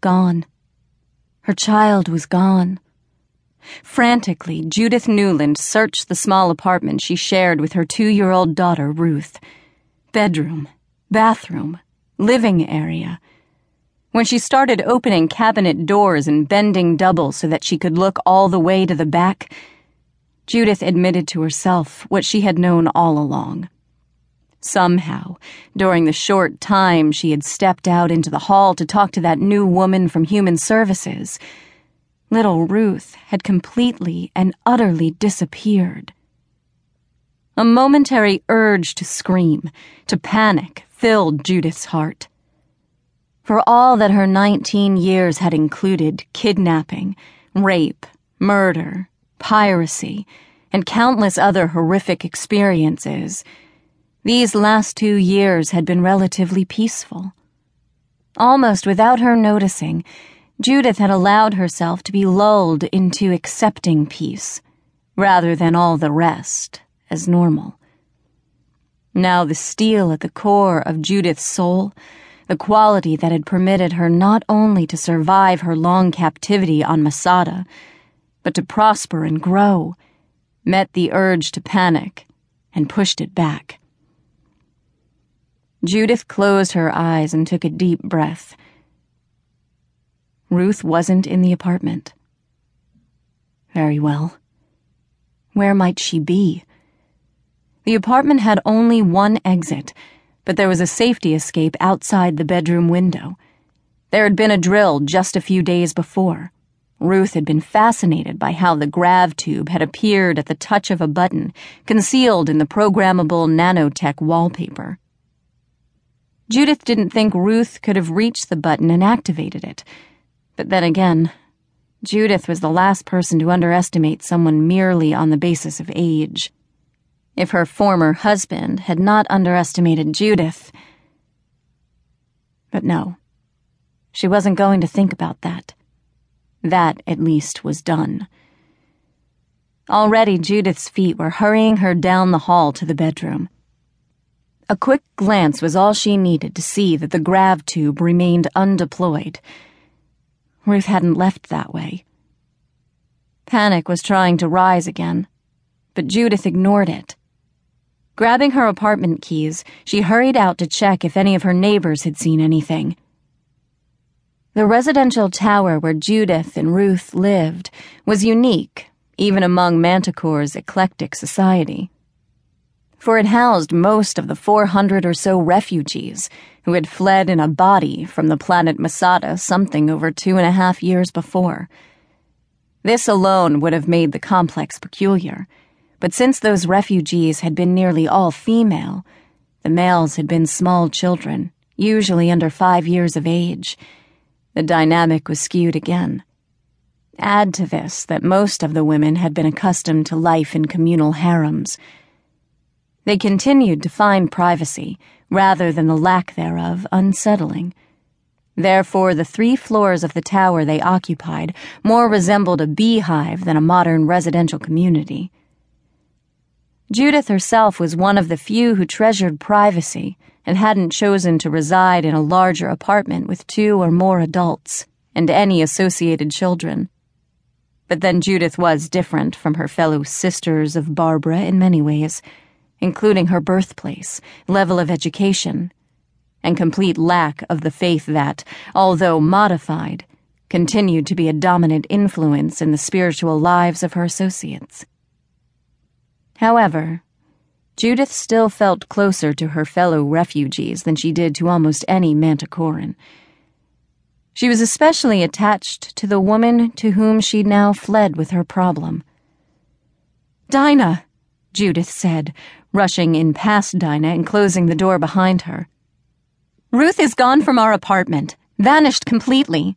Gone. Her child was gone. Frantically, Judith Newland searched the small apartment she shared with her two year old daughter, Ruth. Bedroom, bathroom, living area. When she started opening cabinet doors and bending double so that she could look all the way to the back, Judith admitted to herself what she had known all along. Somehow, during the short time she had stepped out into the hall to talk to that new woman from Human Services, little Ruth had completely and utterly disappeared. A momentary urge to scream, to panic, filled Judith's heart. For all that her 19 years had included kidnapping, rape, murder, piracy, and countless other horrific experiences, these last two years had been relatively peaceful. Almost without her noticing, Judith had allowed herself to be lulled into accepting peace, rather than all the rest, as normal. Now, the steel at the core of Judith's soul, the quality that had permitted her not only to survive her long captivity on Masada, but to prosper and grow, met the urge to panic and pushed it back. Judith closed her eyes and took a deep breath. Ruth wasn't in the apartment. Very well. Where might she be? The apartment had only one exit, but there was a safety escape outside the bedroom window. There had been a drill just a few days before. Ruth had been fascinated by how the grav tube had appeared at the touch of a button, concealed in the programmable nanotech wallpaper. Judith didn't think Ruth could have reached the button and activated it. But then again, Judith was the last person to underestimate someone merely on the basis of age. If her former husband had not underestimated Judith. But no, she wasn't going to think about that. That, at least, was done. Already, Judith's feet were hurrying her down the hall to the bedroom. A quick glance was all she needed to see that the grav tube remained undeployed. Ruth hadn't left that way. Panic was trying to rise again, but Judith ignored it. Grabbing her apartment keys, she hurried out to check if any of her neighbors had seen anything. The residential tower where Judith and Ruth lived was unique, even among Manticore's eclectic society for it housed most of the 400 or so refugees who had fled in a body from the planet Masada something over two and a half years before. This alone would have made the complex peculiar, but since those refugees had been nearly all female, the males had been small children, usually under five years of age, the dynamic was skewed again. Add to this that most of the women had been accustomed to life in communal harems they continued to find privacy, rather than the lack thereof, unsettling. Therefore, the three floors of the tower they occupied more resembled a beehive than a modern residential community. Judith herself was one of the few who treasured privacy and hadn't chosen to reside in a larger apartment with two or more adults and any associated children. But then Judith was different from her fellow sisters of Barbara in many ways including her birthplace, level of education, and complete lack of the faith that, although modified, continued to be a dominant influence in the spiritual lives of her associates. However, Judith still felt closer to her fellow refugees than she did to almost any Manticoran. She was especially attached to the woman to whom she now fled with her problem. Dinah, Judith said, rushing in past Dinah and closing the door behind her. Ruth is gone from our apartment, vanished completely.